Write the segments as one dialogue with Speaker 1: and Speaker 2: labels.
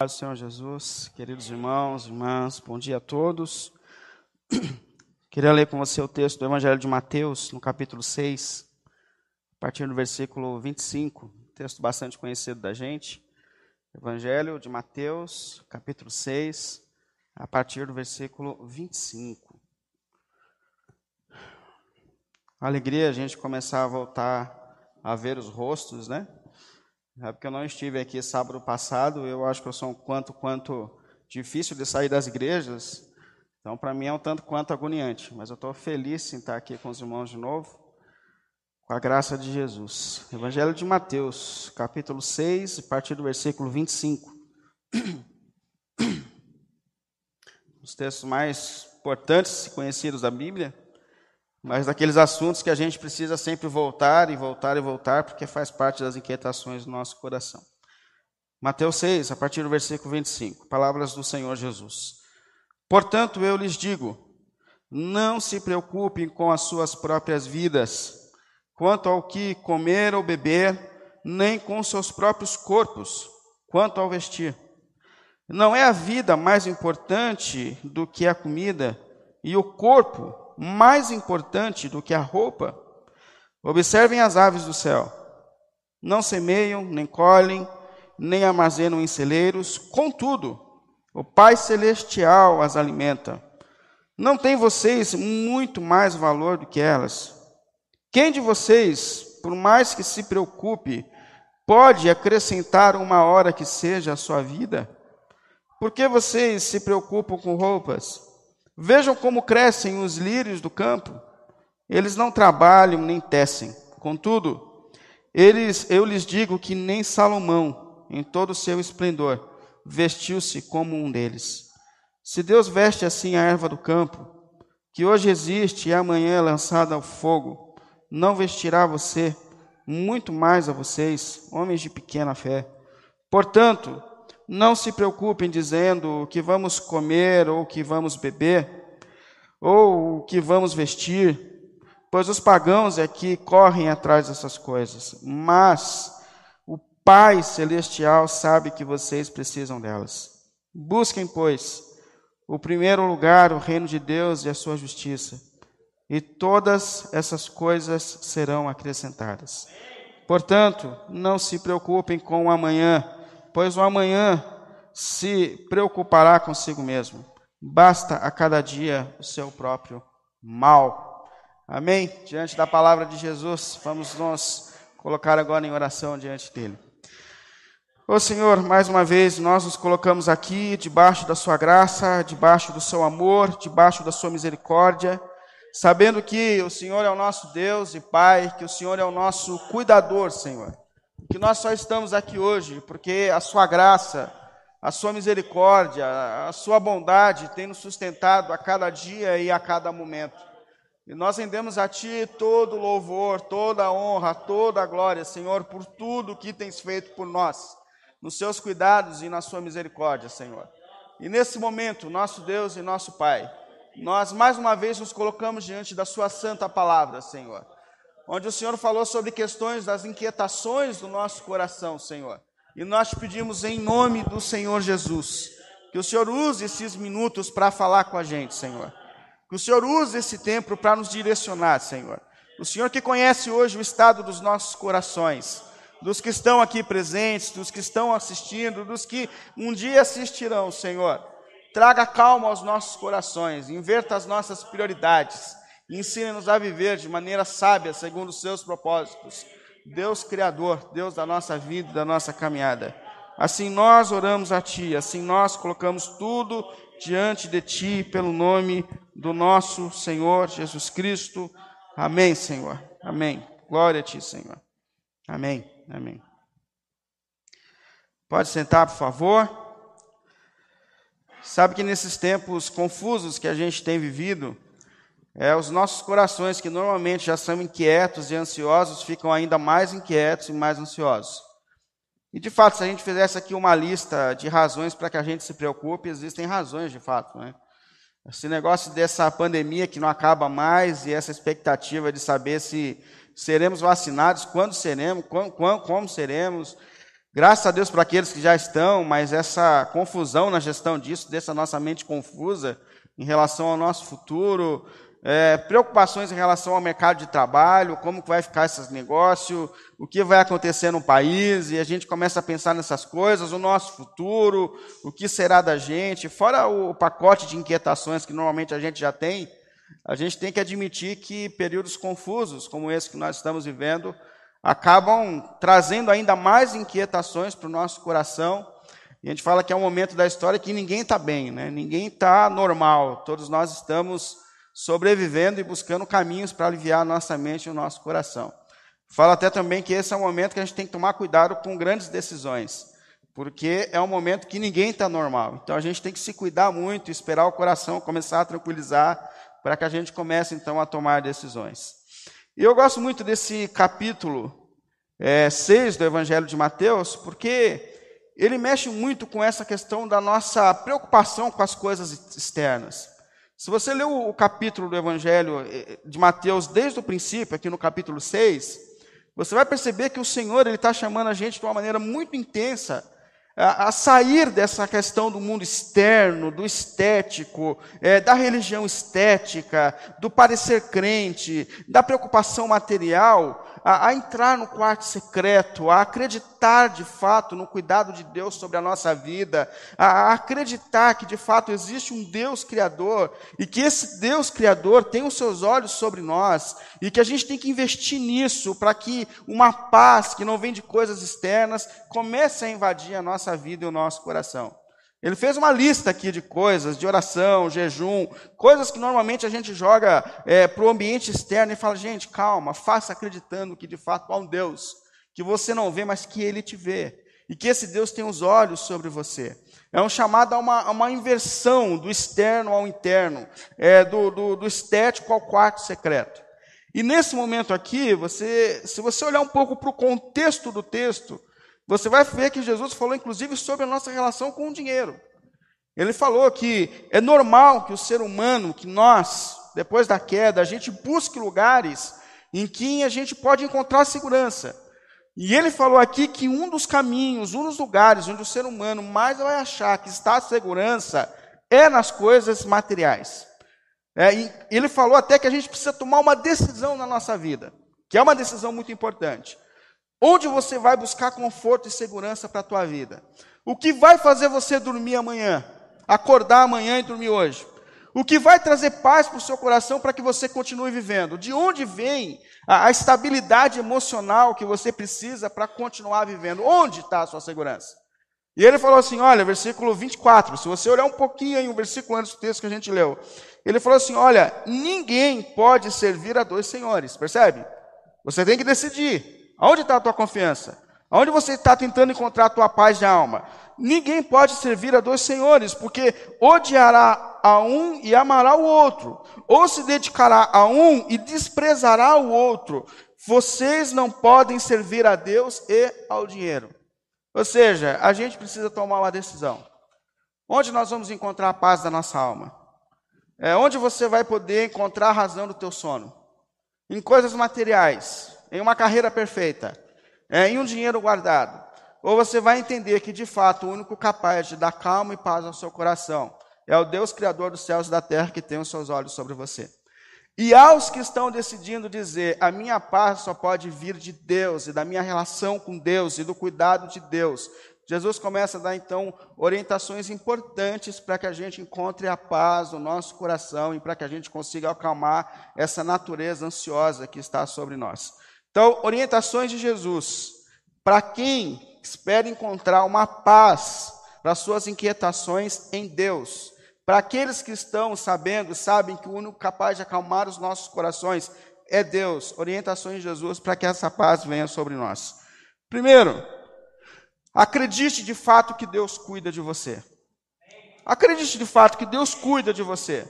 Speaker 1: Paz Senhor Jesus, queridos irmãos, irmãs, bom dia a todos. Queria ler com você o texto do Evangelho de Mateus, no capítulo 6, a partir do versículo 25, texto bastante conhecido da gente. Evangelho de Mateus, capítulo 6, a partir do versículo 25. Alegria a gente começar a voltar a ver os rostos, né? É porque eu não estive aqui sábado passado, eu acho que eu sou um quanto quanto difícil de sair das igrejas, então para mim é um tanto quanto agoniante, mas eu estou feliz em estar aqui com os irmãos de novo, com a graça de Jesus. Evangelho de Mateus, capítulo 6, a partir do versículo 25. Os textos mais importantes e conhecidos da Bíblia mas daqueles assuntos que a gente precisa sempre voltar e voltar e voltar, porque faz parte das inquietações do nosso coração. Mateus 6, a partir do versículo 25, palavras do Senhor Jesus. Portanto, eu lhes digo: não se preocupem com as suas próprias vidas, quanto ao que comer ou beber, nem com seus próprios corpos, quanto ao vestir. Não é a vida mais importante do que a comida, e o corpo mais importante do que a roupa. Observem as aves do céu. Não semeiam, nem colhem, nem armazenam em celeiros, contudo, o Pai Celestial as alimenta. Não tem vocês muito mais valor do que elas? Quem de vocês, por mais que se preocupe, pode acrescentar uma hora que seja a sua vida? Por que vocês se preocupam com roupas? Vejam como crescem os lírios do campo. Eles não trabalham nem tecem. Contudo, eles, eu lhes digo que nem Salomão, em todo o seu esplendor, vestiu-se como um deles. Se Deus veste assim a erva do campo, que hoje existe e amanhã é lançada ao fogo, não vestirá você, muito mais a vocês, homens de pequena fé. Portanto, não se preocupem dizendo o que vamos comer ou o que vamos beber, ou o que vamos vestir, pois os pagãos é que correm atrás dessas coisas. Mas o Pai Celestial sabe que vocês precisam delas. Busquem, pois, o primeiro lugar, o reino de Deus e a sua justiça, e todas essas coisas serão acrescentadas. Portanto, não se preocupem com o amanhã pois o amanhã se preocupará consigo mesmo. Basta a cada dia o seu próprio mal. Amém? Diante da palavra de Jesus, vamos nos colocar agora em oração diante dele. Ô Senhor, mais uma vez nós nos colocamos aqui debaixo da Sua graça, debaixo do Seu amor, debaixo da Sua misericórdia, sabendo que o Senhor é o nosso Deus e Pai, que o Senhor é o nosso cuidador, Senhor que nós só estamos aqui hoje porque a sua graça, a sua misericórdia, a sua bondade tem nos sustentado a cada dia e a cada momento. E nós rendemos a Ti todo o louvor, toda a honra, toda a glória, Senhor, por tudo que tens feito por nós, nos seus cuidados e na sua misericórdia, Senhor. E nesse momento, nosso Deus e nosso Pai, nós mais uma vez nos colocamos diante da Sua santa palavra, Senhor onde o Senhor falou sobre questões das inquietações do nosso coração, Senhor. E nós te pedimos em nome do Senhor Jesus, que o Senhor use esses minutos para falar com a gente, Senhor. Que o Senhor use esse tempo para nos direcionar, Senhor. O Senhor que conhece hoje o estado dos nossos corações, dos que estão aqui presentes, dos que estão assistindo, dos que um dia assistirão, Senhor. Traga calma aos nossos corações, inverta as nossas prioridades e ensine-nos a viver de maneira sábia, segundo os seus propósitos. Deus Criador, Deus da nossa vida, da nossa caminhada. Assim nós oramos a Ti, assim nós colocamos tudo diante de Ti, pelo nome do nosso Senhor Jesus Cristo. Amém, Senhor. Amém. Glória a Ti, Senhor. Amém. Amém. Pode sentar, por favor. Sabe que nesses tempos confusos que a gente tem vivido, é, os nossos corações, que normalmente já são inquietos e ansiosos, ficam ainda mais inquietos e mais ansiosos. E de fato, se a gente fizesse aqui uma lista de razões para que a gente se preocupe, existem razões de fato. Né? Esse negócio dessa pandemia que não acaba mais e essa expectativa de saber se seremos vacinados, quando seremos, como, como seremos, Graças a Deus para aqueles que já estão, mas essa confusão na gestão disso, dessa nossa mente confusa em relação ao nosso futuro, é, preocupações em relação ao mercado de trabalho, como vai ficar esses negócios, o que vai acontecer no país, e a gente começa a pensar nessas coisas, o nosso futuro, o que será da gente, fora o pacote de inquietações que normalmente a gente já tem, a gente tem que admitir que períodos confusos, como esse que nós estamos vivendo, acabam trazendo ainda mais inquietações para o nosso coração. E a gente fala que é um momento da história que ninguém está bem, né? ninguém está normal, todos nós estamos sobrevivendo e buscando caminhos para aliviar a nossa mente e o nosso coração. Fala até também que esse é um momento que a gente tem que tomar cuidado com grandes decisões, porque é um momento que ninguém está normal. Então a gente tem que se cuidar muito, esperar o coração começar a tranquilizar, para que a gente comece então a tomar decisões. E eu gosto muito desse capítulo é, 6 do Evangelho de Mateus, porque ele mexe muito com essa questão da nossa preocupação com as coisas externas. Se você ler o capítulo do Evangelho eh, de Mateus desde o princípio, aqui no capítulo 6, você vai perceber que o Senhor está chamando a gente de uma maneira muito intensa a, sair dessa questão do mundo externo, do estético, é, da religião estética, do parecer crente, da preocupação material, a, a, entrar no quarto secreto, a acreditar de fato no cuidado de Deus sobre a nossa vida, a, a acreditar que de fato existe um Deus Criador e que esse Deus Criador tem os seus olhos sobre nós e que a gente tem que investir nisso para que uma paz que não vem de coisas externas comece a invadir a nossa vida e o nosso coração. Ele fez uma lista aqui de coisas, de oração, jejum, coisas que normalmente a gente joga é, para o ambiente externo e fala, gente, calma, faça acreditando que de fato há um Deus, que você não vê, mas que Ele te vê, e que esse Deus tem os olhos sobre você. É um chamado a uma, a uma inversão do externo ao interno, é, do, do, do estético ao quarto secreto. E nesse momento aqui, você, se você olhar um pouco para o contexto do texto, você vai ver que Jesus falou, inclusive, sobre a nossa relação com o dinheiro. Ele falou que é normal que o ser humano, que nós, depois da queda, a gente busque lugares em que a gente pode encontrar segurança. E ele falou aqui que um dos caminhos, um dos lugares onde o ser humano mais vai achar que está a segurança é nas coisas materiais. É, ele falou até que a gente precisa tomar uma decisão na nossa vida, que é uma decisão muito importante. Onde você vai buscar conforto e segurança para a tua vida? O que vai fazer você dormir amanhã? Acordar amanhã e dormir hoje? O que vai trazer paz para o seu coração para que você continue vivendo? De onde vem a, a estabilidade emocional que você precisa para continuar vivendo? Onde está a sua segurança? E ele falou assim: olha, versículo 24, se você olhar um pouquinho aí, um versículo antes do texto que a gente leu, ele falou assim: olha, ninguém pode servir a dois senhores, percebe? Você tem que decidir. Aonde está a tua confiança? Aonde você está tentando encontrar a tua paz de alma? Ninguém pode servir a dois senhores, porque odiará a um e amará o outro, ou se dedicará a um e desprezará o outro. Vocês não podem servir a Deus e ao dinheiro. Ou seja, a gente precisa tomar uma decisão. Onde nós vamos encontrar a paz da nossa alma? É onde você vai poder encontrar a razão do teu sono? Em coisas materiais, em uma carreira perfeita, é, em um dinheiro guardado, ou você vai entender que de fato o único capaz de dar calma e paz ao seu coração é o Deus Criador dos céus e da terra que tem os seus olhos sobre você. E aos que estão decidindo dizer, a minha paz só pode vir de Deus e da minha relação com Deus e do cuidado de Deus, Jesus começa a dar então orientações importantes para que a gente encontre a paz no nosso coração e para que a gente consiga acalmar essa natureza ansiosa que está sobre nós. Então, orientações de Jesus para quem espera encontrar uma paz para suas inquietações em Deus. Para aqueles que estão sabendo, sabem que o único capaz de acalmar os nossos corações é Deus. Orientações de Jesus para que essa paz venha sobre nós. Primeiro, acredite de fato que Deus cuida de você. Acredite de fato que Deus cuida de você.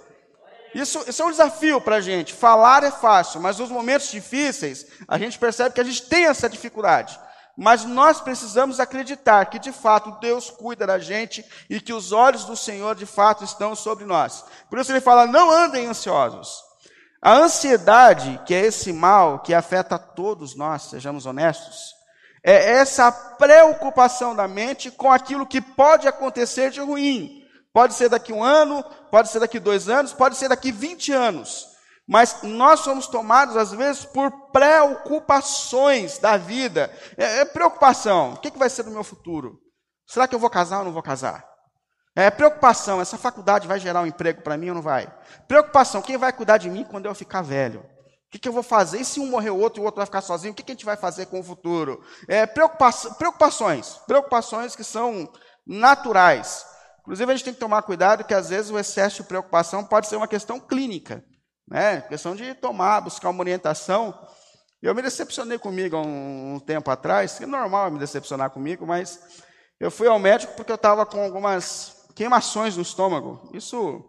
Speaker 1: Isso, isso é um desafio para a gente. Falar é fácil, mas nos momentos difíceis, a gente percebe que a gente tem essa dificuldade. Mas nós precisamos acreditar que de fato Deus cuida da gente e que os olhos do Senhor de fato estão sobre nós. Por isso ele fala: não andem ansiosos. A ansiedade, que é esse mal que afeta todos nós, sejamos honestos, É essa preocupação da mente com aquilo que pode acontecer de ruim. Pode ser daqui um ano, pode ser daqui dois anos, pode ser daqui 20 anos. Mas nós somos tomados, às vezes, por preocupações da vida. É, é preocupação. O que, que vai ser do meu futuro? Será que eu vou casar ou não vou casar? É preocupação. Essa faculdade vai gerar um emprego para mim ou não vai? Preocupação. Quem vai cuidar de mim quando eu ficar velho? O que, que, eu vou fazer? E se um morrer outro e o outro vai ficar sozinho? O que, que a gente vai fazer com o futuro? É, preocupa preocupações. Preocupações que são naturais. Inclusive, a gente tem que tomar cuidado que, às vezes, o excesso de preocupação pode ser uma questão clínica. Né? Questão de tomar, buscar uma orientação. Eu me decepcionei comigo há um, um tempo atrás. É normal me decepcionar comigo, mas eu fui ao médico porque eu estava com algumas queimações no estômago. Isso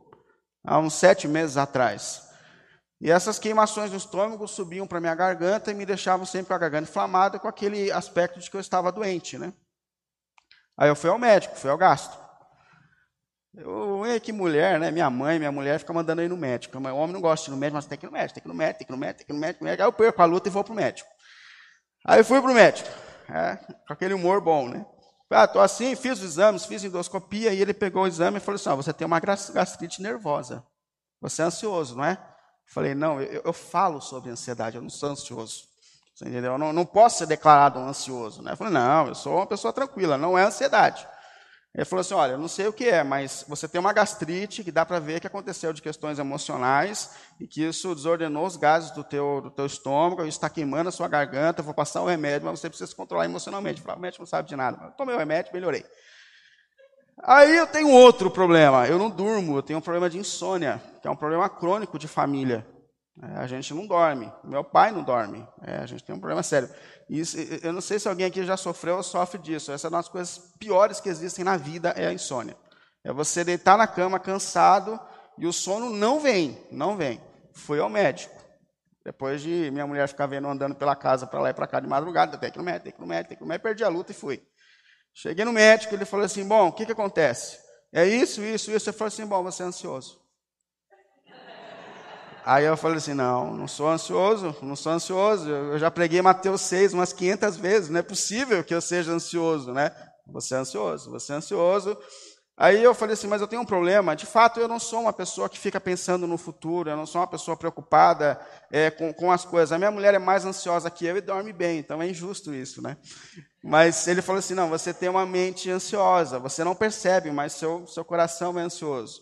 Speaker 1: há uns sete meses atrás. E essas queimações no estômago subiam para minha garganta e me deixavam sempre com a garganta inflamada, com aquele aspecto de que eu estava doente, né? Aí eu fui ao médico, fui ao gastro. Eu, que mulher, né? Minha mãe, minha mulher fica mandando aí no médico. O homem não gosta de ir no médico, mas tem que ir no médico, tem que ir no médico, tem que ir no médico, tem que ir no médico. Aí eu perco a luta e vou pro médico. Aí eu fui pro médico, é, com aquele humor bom, né? Ah, tô assim, fiz os exames, fiz endoscopia, e ele pegou o exame e falou assim: ah, você tem uma gastrite nervosa. Você é ansioso, não é? Falei, não, eu, eu, falo sobre ansiedade, eu não sou ansioso. Você entendeu? Eu não, não posso ser declarado um ansioso. Né? Eu falei, não, eu sou uma pessoa tranquila, não é ansiedade. Ele falou assim: olha, eu não sei o que é, mas você tem uma gastrite que dá para ver que aconteceu de questões emocionais e que isso desordenou os gases do teu, do teu estômago, isso está queimando a sua garganta, eu vou passar o remédio, mas você precisa se controlar emocionalmente. Falei, o médico não sabe de nada. Eu tomei o remédio, melhorei. Aí eu tenho outro problema. Eu não durmo, eu tenho um problema de insônia, que é um problema crônico de família. É, a gente não dorme. Meu pai não dorme. É, a gente tem um problema sério. Isso, eu não sei se alguém aqui já sofreu ou sofre disso. Essa é uma das coisas piores que existem na vida é a insônia. É você deitar na cama cansado e o sono não vem, não vem. Fui ao médico. Depois de minha mulher ficar vendo andando pela casa para lá e para cá de madrugada, tem que no médico, tem que no médico, tem que no médico, perdi a luta e fui. Cheguei no médico, ele falou assim: Bom, o que, que acontece? É isso, isso, isso. Eu falei assim: Bom, você é ansioso. Aí eu falei assim: Não, não sou ansioso, não sou ansioso. Eu já preguei Mateus 6 umas 500 vezes. Não é possível que eu seja ansioso, né? Você é ansioso, você é ansioso. Aí eu falei assim, mas eu tenho um problema. De fato, eu não sou uma pessoa que fica pensando no futuro, eu não sou uma pessoa preocupada é, com, com as coisas. A minha mulher é mais ansiosa que eu e dorme bem, então é injusto isso, né? Mas ele falou assim: não, você tem uma mente ansiosa, você não percebe, mas seu, seu coração é ansioso.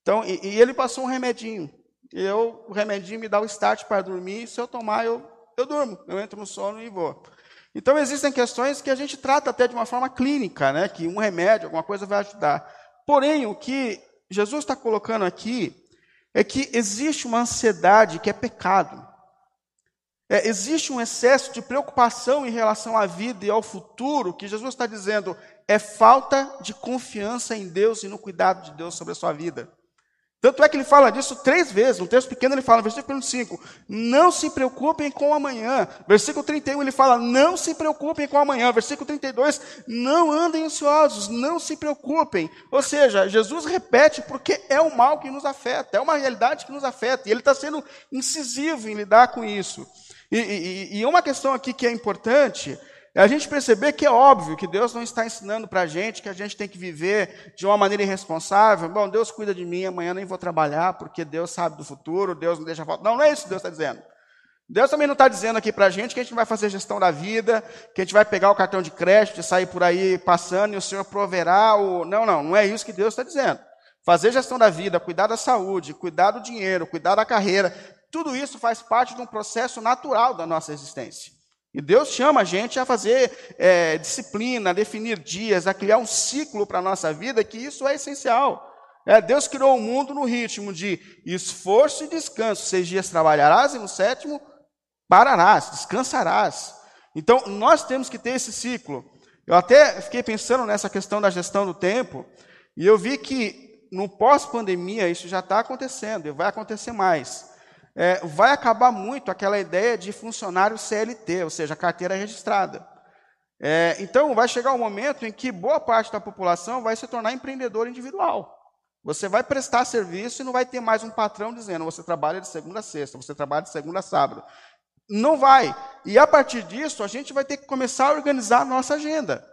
Speaker 1: Então, e, e ele passou um remedinho. Eu, o remedinho me dá o start para dormir, se eu tomar, eu, eu durmo, eu entro no sono e vou. Então existem questões que a gente trata até de uma forma clínica, né? Que um remédio, alguma coisa vai ajudar. Porém, o que Jesus está colocando aqui é que existe uma ansiedade que é pecado. É, existe um excesso de preocupação em relação à vida e ao futuro, que Jesus está dizendo é falta de confiança em Deus e no cuidado de Deus sobre a sua vida. Tanto é que ele fala disso três vezes. No texto pequeno ele fala, versículo 5, não se preocupem com amanhã. Versículo 31 ele fala, não se preocupem com amanhã. Versículo 32, não andem ansiosos, não se preocupem. Ou seja, Jesus repete porque é o mal que nos afeta, é uma realidade que nos afeta. E ele está sendo incisivo em lidar com isso. E, e, e uma questão aqui que é importante é a gente perceber que é óbvio que Deus não está ensinando para a gente que a gente tem que viver de uma maneira irresponsável. Bom, Deus cuida de mim, amanhã nem vou trabalhar porque Deus sabe do futuro, Deus não deixa falta. Não, não é isso que Deus está dizendo. Deus também não está dizendo aqui para a gente que a gente vai fazer gestão da vida, que a gente vai pegar o cartão de crédito e sair por aí passando e o Senhor proverá. O... Não, não, não é isso que Deus está dizendo. Fazer gestão da vida, cuidar da saúde, cuidar do dinheiro, cuidar da carreira, tudo isso faz parte de um processo natural da nossa existência. E Deus chama a gente a fazer é, disciplina, a definir dias, a criar um ciclo para a nossa vida, que isso é essencial. É, Deus criou o mundo no ritmo de esforço e descanso. Seis dias trabalharás e no sétimo pararás, descansarás. Então, nós temos que ter esse ciclo. Eu até fiquei pensando nessa questão da gestão do tempo, e eu vi que no pós-pandemia isso já está acontecendo, e vai acontecer mais é, vai acabar muito aquela ideia de funcionário CLT, ou seja, carteira registrada. É, então, vai chegar um momento em que boa parte da população vai se tornar empreendedor individual. Você vai prestar serviço e não vai ter mais um patrão dizendo você trabalha de segunda a sexta, você trabalha de segunda a sábado. Não vai. E a partir disso, a gente vai ter que começar a organizar a nossa agenda.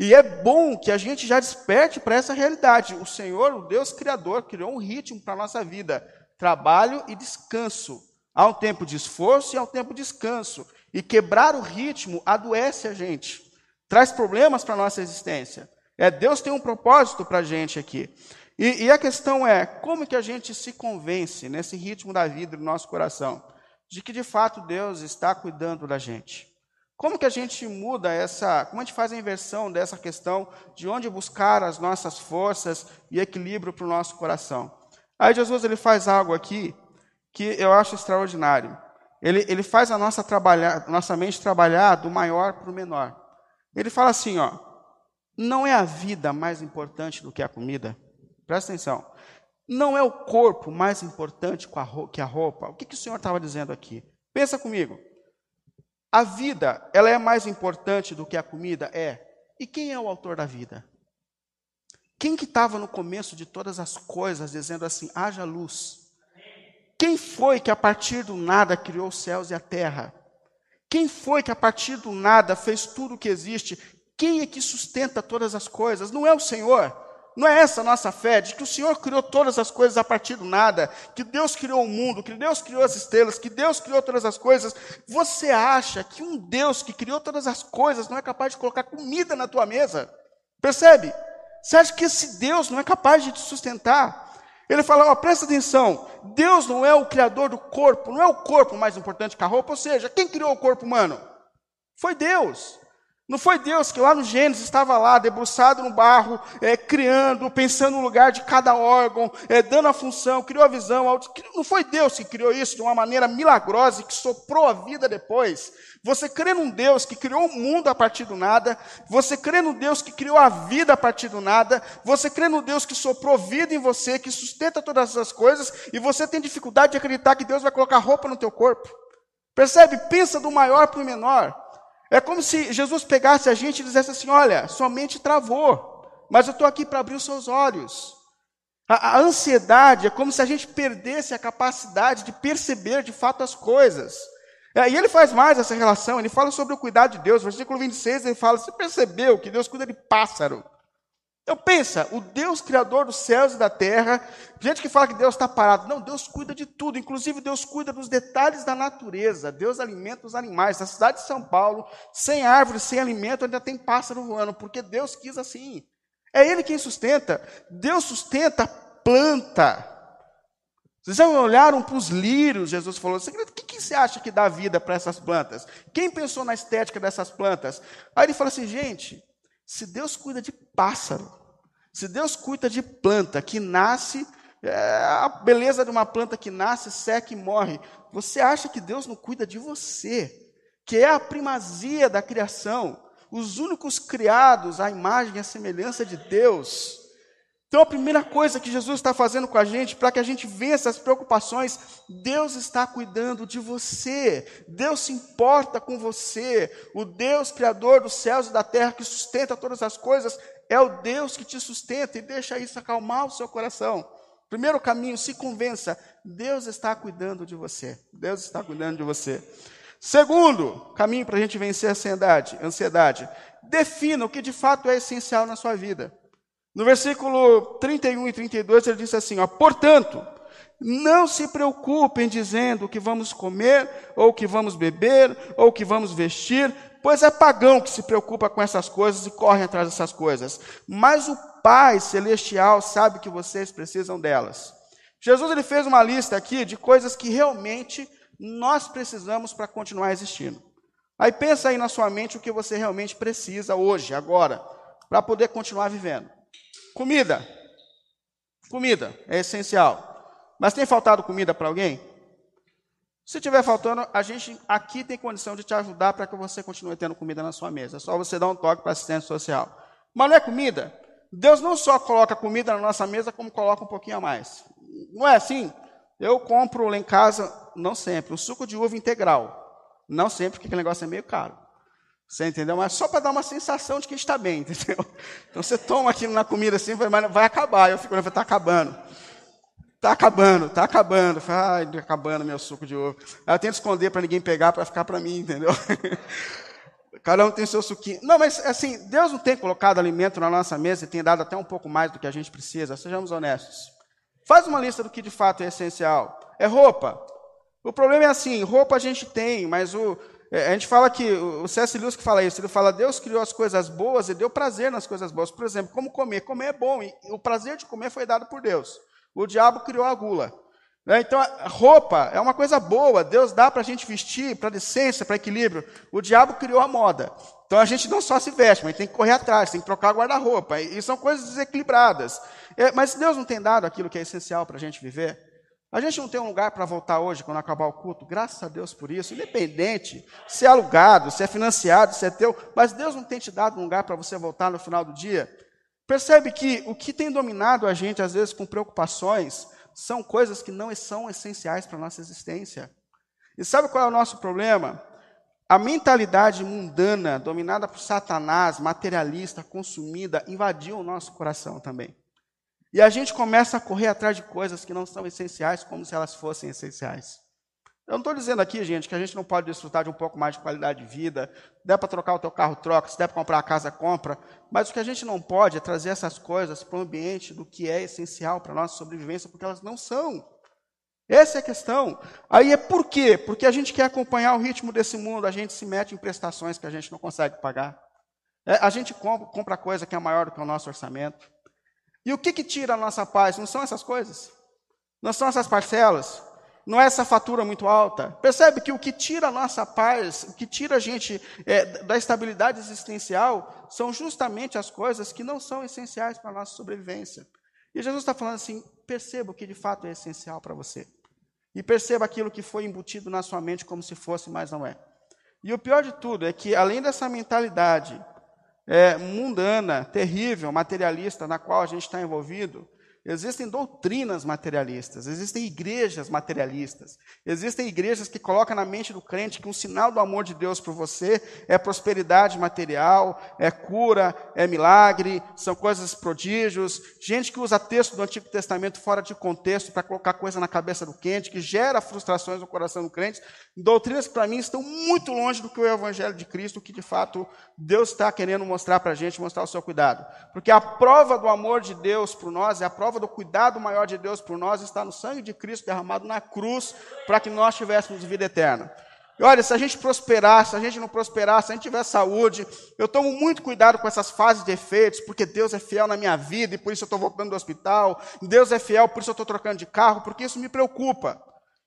Speaker 1: E é bom que a gente já desperte para essa realidade. O Senhor, o Deus Criador, criou um ritmo para a nossa vida: trabalho e descanso. Há um tempo de esforço e há um tempo de descanso. E quebrar o ritmo adoece a gente, traz problemas para a nossa existência. É, Deus tem um propósito para a gente aqui. E, e, a questão é, como que a gente se convence nesse ritmo da vida do nosso coração, de que de fato Deus está cuidando da gente? Como que a gente muda essa, como a gente faz a inversão dessa questão de onde buscar as nossas forças e equilíbrio para o nosso coração? Aí Jesus ele faz algo aqui que eu acho extraordinário. Ele, ele faz a nossa, trabalhar, nossa mente trabalhar do maior para o menor. Ele fala assim, ó, não é a vida mais importante do que a comida? Presta atenção. Não é o corpo mais importante que a roupa? O que, que o Senhor estava dizendo aqui? Pensa comigo. A vida, ela é mais importante do que a comida? É. E quem é o autor da vida? Quem que estava no começo de todas as coisas, dizendo assim, haja luz? Quem foi que a partir do nada criou os céus e a terra? Quem foi que a partir do nada fez tudo o que existe? Quem é que sustenta todas as coisas? Não é o Senhor. Não é essa a nossa fé, de que o Senhor criou todas as coisas a partir do nada, que Deus criou o mundo, que Deus criou as estrelas, que Deus criou todas as coisas. Você acha que um Deus que criou todas as coisas não é capaz de colocar comida na tua mesa? Percebe? Você acha que esse Deus não é capaz de te sustentar? Ele fala, ó, presta atenção, Deus não é o criador do corpo, não é o corpo mais importante que a roupa, ou seja, quem criou o corpo humano? Foi Deus. Não foi Deus que lá no Gênesis estava lá, debruçado no barro, é, criando, pensando no lugar de cada órgão, é, dando a função, criou a visão. Não foi Deus que criou isso de uma maneira milagrosa e que soprou a vida depois. Você crê num Deus que criou o mundo a partir do nada, você crê no Deus que criou a vida a partir do nada, você crê no Deus que soprou vida em você, que sustenta todas essas coisas, e você tem dificuldade de acreditar que Deus vai colocar roupa no teu corpo. Percebe? Pensa do maior para o menor. É como se Jesus pegasse a gente e dissesse assim: Olha, sua mente travou, mas eu estou aqui para abrir os seus olhos. A, a, ansiedade é como se a gente perdesse a capacidade de perceber de fato as coisas. É, e ele faz mais essa relação, ele fala sobre o cuidado de Deus. Versículo 26, ele fala: Você percebeu que Deus cuida de pássaro? Então pensa, o Deus criador dos céus e da terra, gente que fala que Deus está parado. Não, Deus cuida de tudo, inclusive Deus cuida dos detalhes da natureza. Deus alimenta os animais. Na cidade de São Paulo, sem árvore, sem alimento, ainda tem pássaro voando, porque Deus quis assim. É Ele quem sustenta. Deus sustenta planta. Vocês já olharam para os lírios, Jesus falou, o que, que você acha que dá vida para essas plantas? Quem pensou na estética dessas plantas? Aí ele fala assim, gente, se Deus cuida de pássaro, se Deus cuida de planta que nasce, é, a beleza de uma planta que nasce, seca e morre, você acha que Deus não cuida de você, que é a primazia da criação, os únicos criados à imagem e à semelhança de Deus? Então, a primeira coisa que Jesus está fazendo com a gente, para que a gente vença as preocupações, Deus está cuidando de você, Deus se importa com você, o Deus Criador dos céus e da terra, que sustenta todas as coisas, é o Deus que te sustenta e deixa isso acalmar o seu coração. Primeiro caminho, se convença, Deus está cuidando de você, Deus está cuidando de você. Segundo caminho para a gente vencer a ansiedade, ansiedade, defina o que de fato é essencial na sua vida. No versículo 31 e 32 ele diz assim: ó, portanto, não se preocupem dizendo que vamos comer, ou que vamos beber, ou que vamos vestir, pois é pagão que se preocupa com essas coisas e corre atrás dessas coisas. Mas o Pai celestial sabe que vocês precisam delas. Jesus ele fez uma lista aqui de coisas que realmente nós precisamos para continuar existindo. Aí pensa aí na sua mente o que você realmente precisa hoje, agora, para poder continuar vivendo. Comida. Comida é essencial. Mas tem faltado comida para alguém? Se tiver faltando, a gente aqui tem condição de te ajudar para que você continue tendo comida na sua mesa. É só você dar um toque para assistência social. Mas não é comida? Deus não só coloca comida na nossa mesa, como coloca um pouquinho a mais. Não é assim? Eu compro lá em casa, não sempre, um suco de uva integral. Não sempre, porque aquele negócio é meio caro. Você entendeu? Mas só para dar uma sensação de que está bem, entendeu? Então você toma aquilo na comida assim, vai, vai acabar. Eu fico, vai estar tá acabando. Tá acabando, tá acabando. Ai, tá acabando meu suco de ovo. Aí eu tento esconder para ninguém pegar, para ficar para mim, entendeu? Cada um tem seu suquinho. Não, mas assim, Deus não tem colocado alimento na nossa mesa e tem dado até um pouco mais do que a gente precisa, sejamos honestos. Faz uma lista do que de fato é essencial. É roupa. O problema é assim, roupa a gente tem, mas o, a gente fala que, o C.S. Lewis que fala isso, ele fala, Deus criou as coisas boas e deu prazer nas coisas boas. Por exemplo, como comer. Comer é bom, e o prazer de comer foi dado por Deus. O diabo criou a gula. Né? Então, roupa é uma coisa boa, Deus dá para a gente vestir, para decência, para equilíbrio. O diabo criou a moda. Então, a gente não só se veste, mas tem que correr atrás, tem que trocar guarda-roupa. E são coisas desequilibradas. É, mas Deus não tem dado aquilo que é essencial para a gente viver? A gente não tem um lugar para voltar hoje, quando acabar o culto, graças a Deus por isso, independente se é alugado, se é financiado, se é teu, mas Deus não tem te dado um lugar para você voltar no final do dia. Percebe que o que tem dominado a gente, às vezes, com preocupações, são coisas que não são essenciais para a nossa existência. E sabe qual é o nosso problema? A mentalidade mundana, dominada por Satanás, materialista, consumida, invadiu o nosso coração também. E a gente começa a correr atrás de coisas que não são essenciais, como se elas fossem essenciais. Eu não estou dizendo aqui, gente, que a gente não pode desfrutar de um pouco mais de qualidade de vida. Se der para trocar o teu carro, troca. Se der para comprar a casa, compra. Mas o que a gente não pode é trazer essas coisas para o ambiente do que é essencial para a nossa sobrevivência, porque elas não são. Essa é a questão. Aí é por quê? Porque a gente quer acompanhar o ritmo desse mundo, a gente se mete em prestações que a gente não consegue pagar. É, a gente compra, compra coisa que é maior do que o nosso orçamento. E o que, que tira a nossa paz? Não são essas coisas. Não são essas parcelas não é essa fatura muito alta. Percebe que o que tira a nossa paz, o que tira a gente é, da estabilidade existencial, são justamente as coisas que não são essenciais para a nossa sobrevivência. E Jesus está falando assim: perceba o que de fato é essencial para você. E perceba aquilo que foi embutido na sua mente como se fosse, mas não é. E o pior de tudo é que, além dessa mentalidade é, mundana, terrível, materialista, na qual a gente está envolvido, Existem doutrinas materialistas, existem igrejas materialistas, existem igrejas que colocam na mente do crente que um sinal do amor de Deus por você é prosperidade material, é cura, é milagre, são coisas prodígios. Gente que usa texto do Antigo Testamento fora de contexto para colocar coisa na cabeça do crente, que gera frustrações no coração do crente. Doutrinas que para mim estão muito longe do que o Evangelho de Cristo, que de fato Deus está querendo mostrar para a gente, mostrar o seu cuidado. Porque a prova do amor de Deus por nós é a prova prova do cuidado maior de Deus por nós está no sangue de Cristo derramado na cruz para que nós tivéssemos vida eterna. E olha, se a gente prosperar, se a gente não prosperar, se a gente tiver saúde, eu tomo muito cuidado com essas fases de efeitos, porque Deus é fiel na minha vida e por isso eu estou voltando do hospital. Deus é fiel, por isso eu estou trocando de carro, porque isso me preocupa.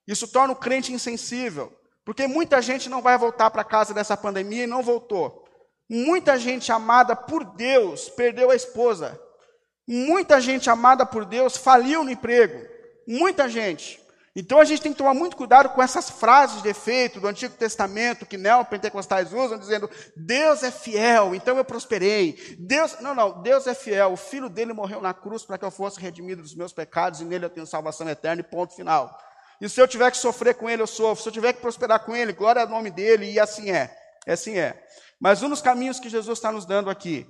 Speaker 1: Isso torna o crente insensível. Porque muita gente não vai voltar para casa dessa pandemia e não voltou. Muita gente amada por Deus perdeu a esposa, Muita gente amada por Deus faliu no emprego. Muita gente. Então a gente tem que tomar muito cuidado com essas frases de efeito do Antigo Testamento que neopentecostais usam, dizendo: Deus é fiel, então eu prosperei. Deus, não, não, Deus é fiel. O filho dele morreu na cruz para que eu fosse redimido dos meus pecados e nele eu tenho salvação eterna e ponto final. E se eu tiver que sofrer com ele, eu sofro. Se eu tiver que prosperar com ele, glória ao nome dele, e assim é. Assim é. Mas um dos caminhos que Jesus está nos dando aqui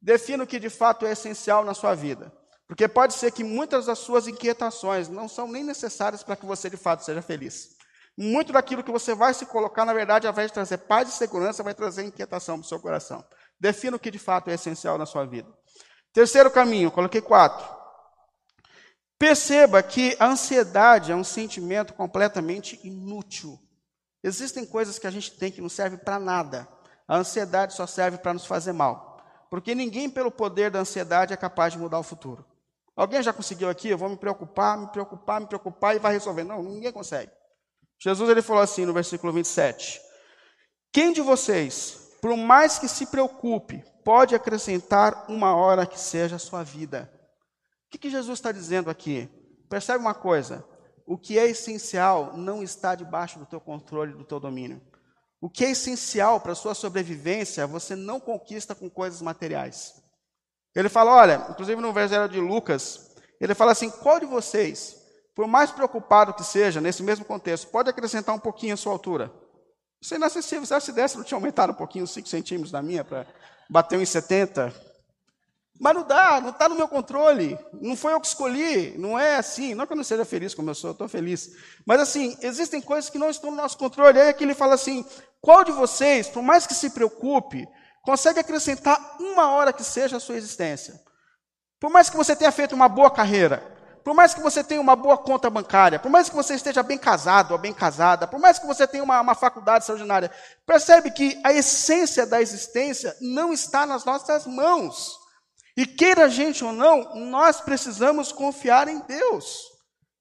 Speaker 1: Defina o que de fato é essencial na sua vida. Porque pode ser que muitas das suas inquietações não são nem necessárias para que você de fato seja feliz. Muito daquilo que você vai se colocar, na verdade, ao invés de trazer paz e segurança, vai trazer inquietação para o seu coração. Defina o que de fato é essencial na sua vida. Terceiro caminho, coloquei quatro. Perceba que a ansiedade é um sentimento completamente inútil. Existem coisas que a gente tem que não servem para nada. A ansiedade só serve para nos fazer mal. Porque ninguém, pelo poder da ansiedade, é capaz de mudar o futuro. Alguém já conseguiu aqui? Eu vou me preocupar, me preocupar, me preocupar e vai resolver. Não, ninguém consegue. Jesus ele falou assim no versículo 27. Quem de vocês, por mais que se preocupe, pode acrescentar uma hora que seja a sua vida? O que, que Jesus está dizendo aqui? Percebe uma coisa: o que é essencial não está debaixo do teu controle, do teu domínio. O que é essencial para a sua sobrevivência, você não conquista com coisas materiais. Ele fala, olha, inclusive no verso de Lucas, ele fala assim: qual de vocês, por mais preocupado que seja, nesse mesmo contexto, pode acrescentar um pouquinho a sua altura? Isso é inacessível. Se dessa não tinha aumentado um pouquinho, 5 centímetros da minha, para bater 1,70? Mas não dá, não está no meu controle. Não foi eu que escolhi, não é assim. Não que eu não seja feliz como eu sou, eu estou feliz. Mas assim, existem coisas que não estão no nosso controle. Aí aqui ele fala assim: qual de vocês, por mais que se preocupe, consegue acrescentar uma hora que seja a sua existência? Por mais que você tenha feito uma boa carreira, por mais que você tenha uma boa conta bancária, por mais que você esteja bem casado ou bem casada, por mais que você tenha uma, uma faculdade extraordinária, percebe que a essência da existência não está nas nossas mãos. E queira a gente ou não, nós precisamos confiar em Deus.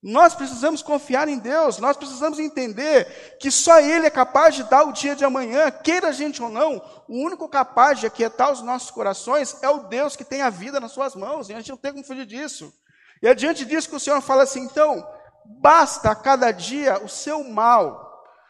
Speaker 1: Nós precisamos confiar em Deus, nós precisamos entender que só Ele é capaz de dar o dia de amanhã, queira a gente ou não, o único capaz de aquietar os nossos corações é o Deus que tem a vida nas suas mãos, e a gente não tem como fugir disso. E é diante disso que o Senhor fala assim: então, basta a cada dia o seu mal,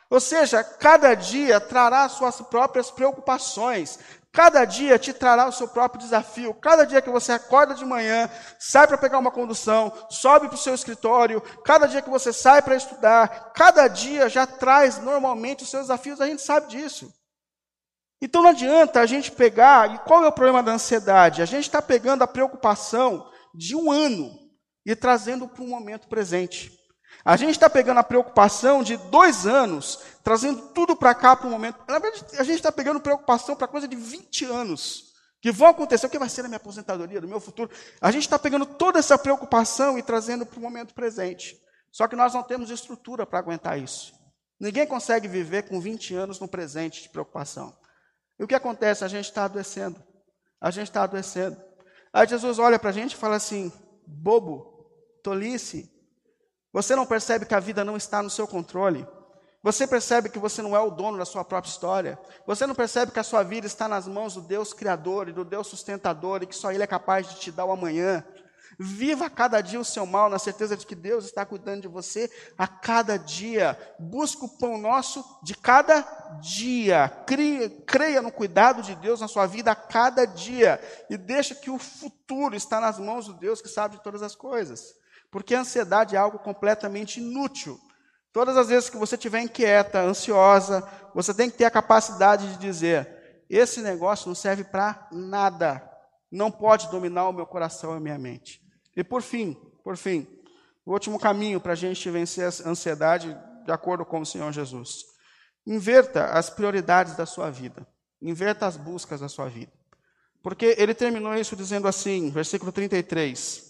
Speaker 1: ou seja, cada dia trará suas próprias preocupações, Cada dia te trará o seu próprio desafio. Cada dia que você acorda de manhã, sai para pegar uma condução, sobe para o seu escritório, cada dia que você sai para estudar, cada dia já traz normalmente os seus desafios, a gente sabe disso. Então não adianta a gente pegar, e qual é o problema da ansiedade? A gente está pegando a preocupação de um ano e trazendo para o momento presente. A gente está pegando a preocupação de dois anos, trazendo tudo para cá para o momento. Na verdade, a gente está pegando preocupação para coisa de 20 anos, que vão acontecer. O que vai ser na minha aposentadoria, do meu futuro? A gente está pegando toda essa preocupação e trazendo para o momento presente. Só que nós não temos estrutura para aguentar isso. Ninguém consegue viver com 20 anos no presente de preocupação. E o que acontece? A gente está adoecendo. A gente está adoecendo. Aí Jesus olha para a gente e fala assim: bobo, tolice, você não percebe que a vida não está no seu controle. Você percebe que você não é o dono da sua própria história. Você não percebe que a sua vida está nas mãos do Deus Criador e do Deus sustentador e que só Ele é capaz de te dar o amanhã. Viva cada dia o seu mal na certeza de que Deus está cuidando de você a cada dia. Busque o pão nosso de cada dia. Creia, creia no cuidado de Deus na sua vida a cada dia. E deixa que o futuro está nas mãos do Deus que sabe de todas as coisas. Porque a ansiedade é algo completamente inútil. Todas as vezes que você estiver inquieta, ansiosa, você tem que ter a capacidade de dizer: esse negócio não serve para nada, não pode dominar o meu coração e a minha mente. E por fim, por fim, o último caminho para a gente vencer a ansiedade, de acordo com o Senhor Jesus. Inverta as prioridades da sua vida. Inverta as buscas da sua vida. Porque ele terminou isso dizendo assim, versículo 33.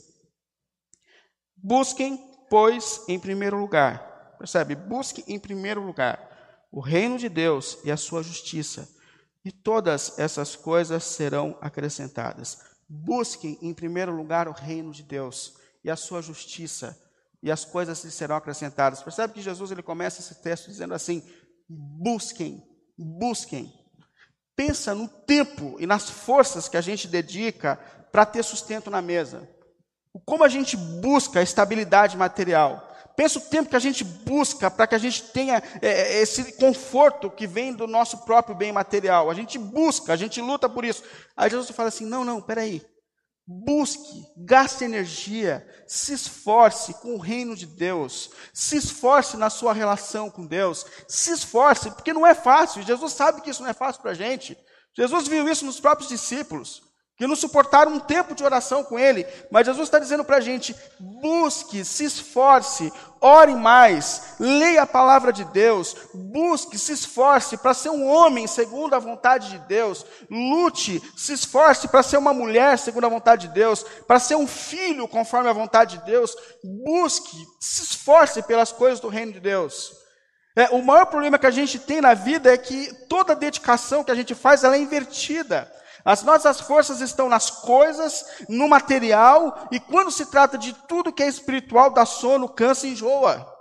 Speaker 1: Busquem, pois, em primeiro lugar, percebe? Busquem em primeiro lugar o reino de Deus e a sua justiça, e todas essas coisas serão acrescentadas. Busquem em primeiro lugar o reino de Deus e a sua justiça, e as coisas lhe serão acrescentadas. Percebe que Jesus ele começa esse texto dizendo assim: busquem, busquem. Pensa no tempo e nas forças que a gente dedica para ter sustento na mesa. Como a gente busca a estabilidade material. Pensa o tempo que a gente busca para que a gente tenha é, é, esse conforto que vem do nosso próprio bem material. A gente busca, a gente luta por isso. Aí Jesus fala assim: não, não, peraí. Busque, gaste energia, se esforce com o reino de Deus, se esforce na sua relação com Deus, se esforce, porque não é fácil. Jesus sabe que isso não é fácil para a gente. Jesus viu isso nos próprios discípulos que não suportaram um tempo de oração com Ele. Mas Jesus está dizendo para a gente: busque, se esforce, ore mais, leia a palavra de Deus, busque, se esforce para ser um homem segundo a vontade de Deus, lute, se esforce para ser uma mulher segundo a vontade de Deus, para ser um filho conforme a vontade de Deus, busque, se esforce pelas coisas do reino de Deus. É, o maior problema que a gente tem na vida é que toda dedicação que a gente faz ela é invertida. As nossas forças estão nas coisas, no material, e quando se trata de tudo que é espiritual, dá sono, cansa e enjoa.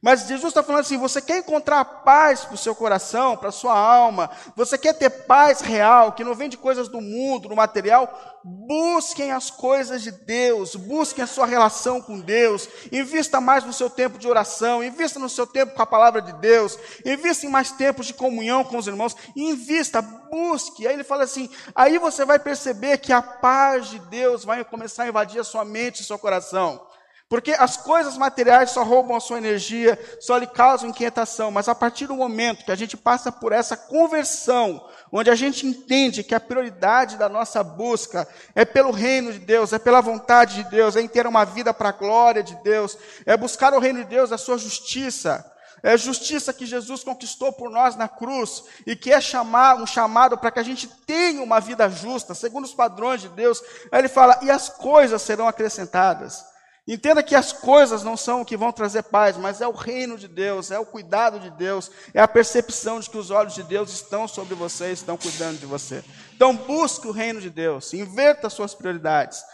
Speaker 1: Mas Jesus está falando assim: você quer encontrar paz para o seu coração, para a sua alma, você quer ter paz real, que não vem de coisas do mundo, do material, busquem as coisas de Deus, busquem a sua relação com Deus, invista mais no seu tempo de oração, invista no seu tempo com a palavra de Deus, invista em mais tempos de comunhão com os irmãos, invista, busque. Aí ele fala assim: aí você vai perceber que a paz de Deus vai começar a invadir a sua mente e seu coração. Porque as coisas materiais só roubam a sua energia, só lhe causam inquietação, mas a partir do momento que a gente passa por essa conversão, onde a gente entende que a prioridade da nossa busca é pelo reino de Deus, é pela vontade de Deus, é em ter uma vida para a glória de Deus, é buscar o reino de Deus, a sua justiça. É a justiça que Jesus conquistou por nós na cruz e que é chamar, um chamado para que a gente tenha uma vida justa, segundo os padrões de Deus. Aí ele fala: e as coisas serão acrescentadas. Entenda que as coisas não são o que vão trazer paz, mas é o reino de Deus, é o cuidado de Deus, é a percepção de que os olhos de Deus estão sobre você, estão cuidando de você. Então busque o reino de Deus, inverta suas prioridades.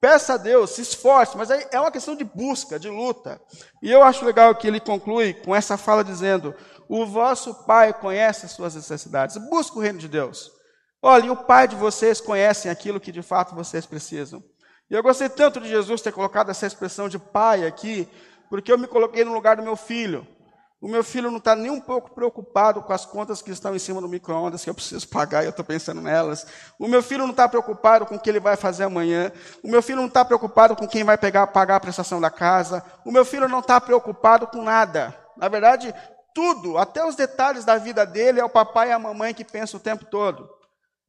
Speaker 1: Peça a Deus, se esforce, mas é uma questão de busca, de luta. E eu acho legal que ele conclui com essa fala dizendo: O vosso Pai conhece as suas necessidades. Busque o reino de Deus. Olha, o Pai de vocês conhece aquilo que de fato vocês precisam. E eu gostei tanto de Jesus ter colocado essa expressão de pai aqui, porque eu me coloquei no lugar do meu filho. O meu filho não está nem um pouco preocupado com as contas que estão em cima do micro-ondas que eu preciso pagar e eu estou pensando nelas. O meu filho não está preocupado com o que ele vai fazer amanhã. O meu filho não está preocupado com quem vai pegar, pagar a prestação da casa. O meu filho não está preocupado com nada. Na verdade, tudo, até os detalhes da vida dele, é o papai e a mamãe que pensam o tempo todo.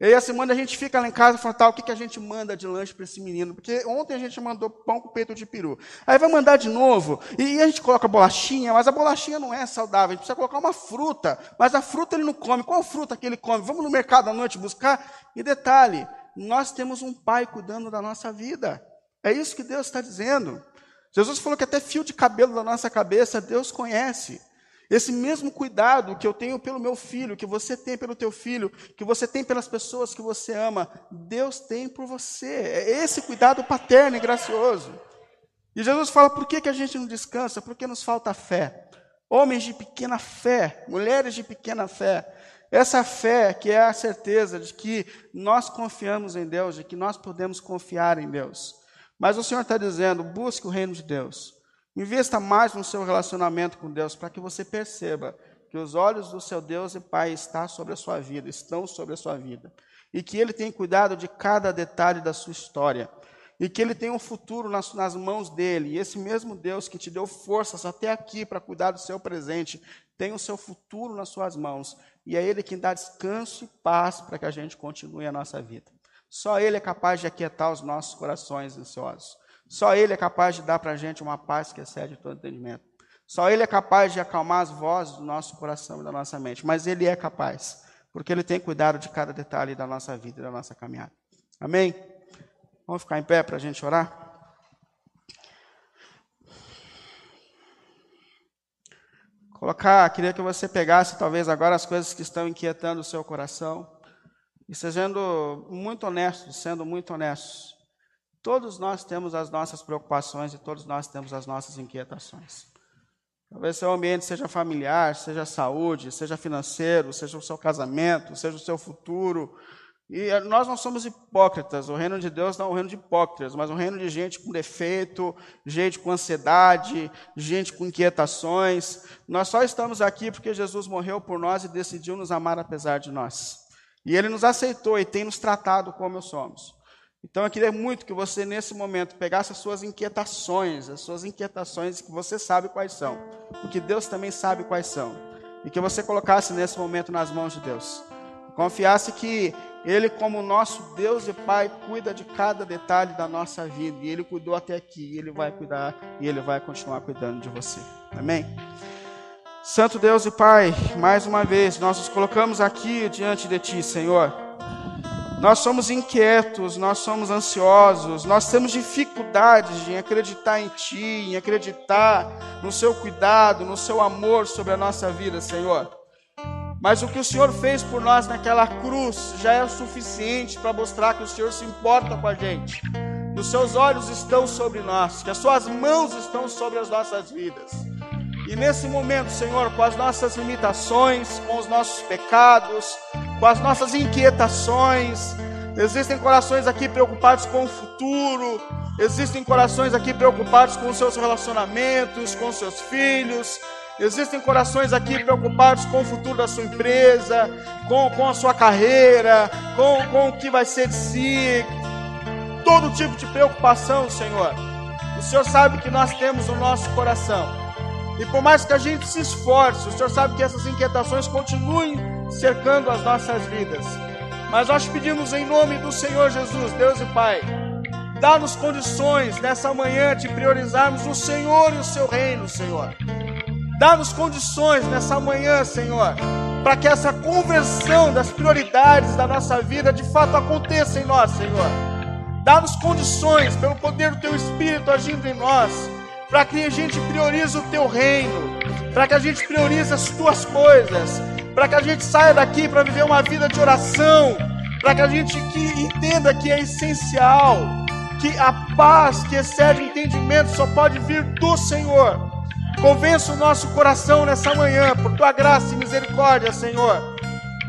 Speaker 1: E aí a semana a gente fica lá em casa e fala, tá, o que, que a gente manda de lanche para esse menino? Porque ontem a gente mandou pão com peito de peru. Aí vai mandar de novo, e a gente coloca bolachinha, mas a bolachinha não é saudável, a gente precisa colocar uma fruta, mas a fruta ele não come. Qual fruta que ele come? Vamos no mercado à noite buscar? E detalhe, nós temos um pai cuidando da nossa vida. É isso que Deus está dizendo. Jesus falou que até fio de cabelo da nossa cabeça Deus conhece. Esse mesmo cuidado que eu tenho pelo meu filho, que você tem pelo teu filho, que você tem pelas pessoas que você ama, Deus tem por você. É esse cuidado paterno e gracioso. E Jesus fala: por que, que a gente não descansa? Porque nos falta fé. Homens de pequena fé, mulheres de pequena fé. Essa fé que é a certeza de que nós confiamos em Deus, de que nós podemos confiar em Deus. Mas o Senhor está dizendo: busque o reino de Deus. Investa mais no seu relacionamento com Deus para que você perceba que os olhos do seu Deus e Pai estão sobre a sua vida, estão sobre a sua vida, e que Ele tem cuidado de cada detalhe da sua história, e que Ele tem um futuro nas, nas mãos dele. E esse mesmo Deus que te deu forças até aqui para cuidar do seu presente, tem o seu futuro nas suas mãos, e é Ele quem dá descanso e paz para que a gente continue a nossa vida. Só Ele é capaz de aquietar os nossos corações ansiosos. Só Ele é capaz de dar para a gente uma paz que excede todo entendimento. Só Ele é capaz de acalmar as vozes do nosso coração e da nossa mente. Mas Ele é capaz, porque Ele tem cuidado de cada detalhe da nossa vida e da nossa caminhada. Amém? Vamos ficar em pé para a gente orar? Colocar, queria que você pegasse talvez agora as coisas que estão inquietando o seu coração e sendo muito honesto, sendo muito honestos. Todos nós temos as nossas preocupações e todos nós temos as nossas inquietações. Talvez seu ambiente seja familiar, seja saúde, seja financeiro, seja o seu casamento, seja o seu futuro. E nós não somos hipócritas. O reino de Deus não é um reino de hipócritas, mas um reino de gente com defeito, gente com ansiedade, gente com inquietações. Nós só estamos aqui porque Jesus morreu por nós e decidiu nos amar apesar de nós. E ele nos aceitou e tem nos tratado como somos. Então eu queria muito que você, nesse momento, pegasse as suas inquietações, as suas inquietações que você sabe quais são, porque Deus também sabe quais são, e que você colocasse nesse momento nas mãos de Deus. Confiasse que Ele, como nosso Deus e Pai, cuida de cada detalhe da nossa vida, e Ele cuidou até aqui, e Ele vai cuidar, e Ele vai continuar cuidando de você. Amém? Santo Deus e Pai, mais uma vez, nós nos colocamos aqui diante de Ti, Senhor. Nós somos inquietos, nós somos ansiosos, nós temos dificuldades em acreditar em Ti, em acreditar no Seu cuidado, no Seu amor sobre a nossa vida, Senhor. Mas o que o Senhor fez por nós naquela cruz já é o suficiente para mostrar que o Senhor se importa com a gente, que os Seus olhos estão sobre nós, que as Suas mãos estão sobre as nossas vidas. E nesse momento, Senhor, com as nossas limitações, com os nossos pecados, com as nossas inquietações, existem corações aqui preocupados com o futuro, existem corações aqui preocupados com os seus relacionamentos, com os seus filhos, existem corações aqui preocupados com o futuro da sua empresa, com, com a sua carreira, com, com o que vai ser de si, todo tipo de preocupação, Senhor. O Senhor sabe que nós temos o nosso coração. E por mais que a gente se esforce, o Senhor sabe que essas inquietações continuem
Speaker 2: cercando as nossas vidas. Mas nós pedimos em nome do Senhor Jesus, Deus e Pai, dá-nos condições nessa manhã de priorizarmos o Senhor e o seu reino, Senhor. Dá-nos condições nessa manhã, Senhor, para que essa conversão das prioridades da nossa vida de fato aconteça em nós, Senhor. Dá-nos condições, pelo poder do Teu Espírito agindo em nós, para que a gente priorize o Teu reino, para que a gente priorize as Tuas coisas, para que a gente saia daqui para viver uma vida de oração, para que a gente que entenda que é essencial, que a paz que excede o entendimento só pode vir do Senhor. Convença o nosso coração nessa manhã, por tua graça e misericórdia, Senhor,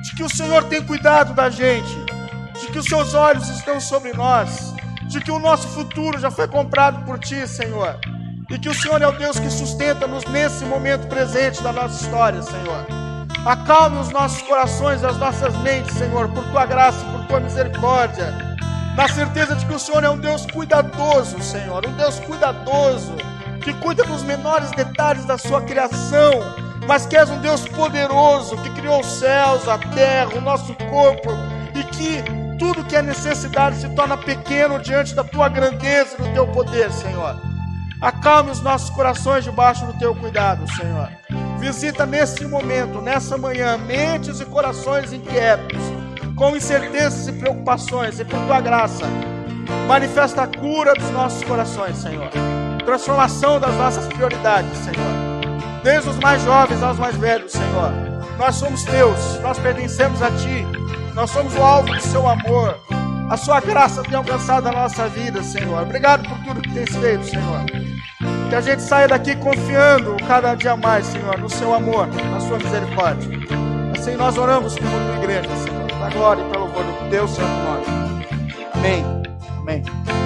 Speaker 2: de que o Senhor tem cuidado da gente, de que os seus olhos estão sobre nós, de que o nosso futuro já foi comprado por ti, Senhor, e que o Senhor é o Deus que sustenta-nos nesse momento presente da nossa história, Senhor. Acalme os nossos corações as nossas mentes, Senhor, por tua graça e por tua misericórdia, na certeza de que o Senhor é um Deus cuidadoso, Senhor, um Deus cuidadoso que cuida dos menores detalhes da sua criação, mas que és um Deus poderoso, que criou os céus, a terra, o nosso corpo, e que tudo que é necessidade se torna pequeno diante da tua grandeza e do teu poder, Senhor. Acalme os nossos corações debaixo do teu cuidado, Senhor. Visita neste momento, nessa manhã, mentes e corações inquietos, com incertezas e preocupações, e por tua graça, manifesta a cura dos nossos corações, Senhor transformação das nossas prioridades, Senhor. Desde os mais jovens aos mais velhos, Senhor. Nós somos teus, nós pertencemos a Ti, nós somos o alvo do Seu amor. A Sua graça tem alcançado a nossa vida, Senhor. Obrigado por tudo que tens feito, Senhor. Que a gente saia daqui confiando cada dia mais, Senhor, no Seu amor, na Sua misericórdia. Assim nós oramos como tua igreja, Senhor. Da glória e pelo louvor do Teu Santo Nome. Amém. Amém.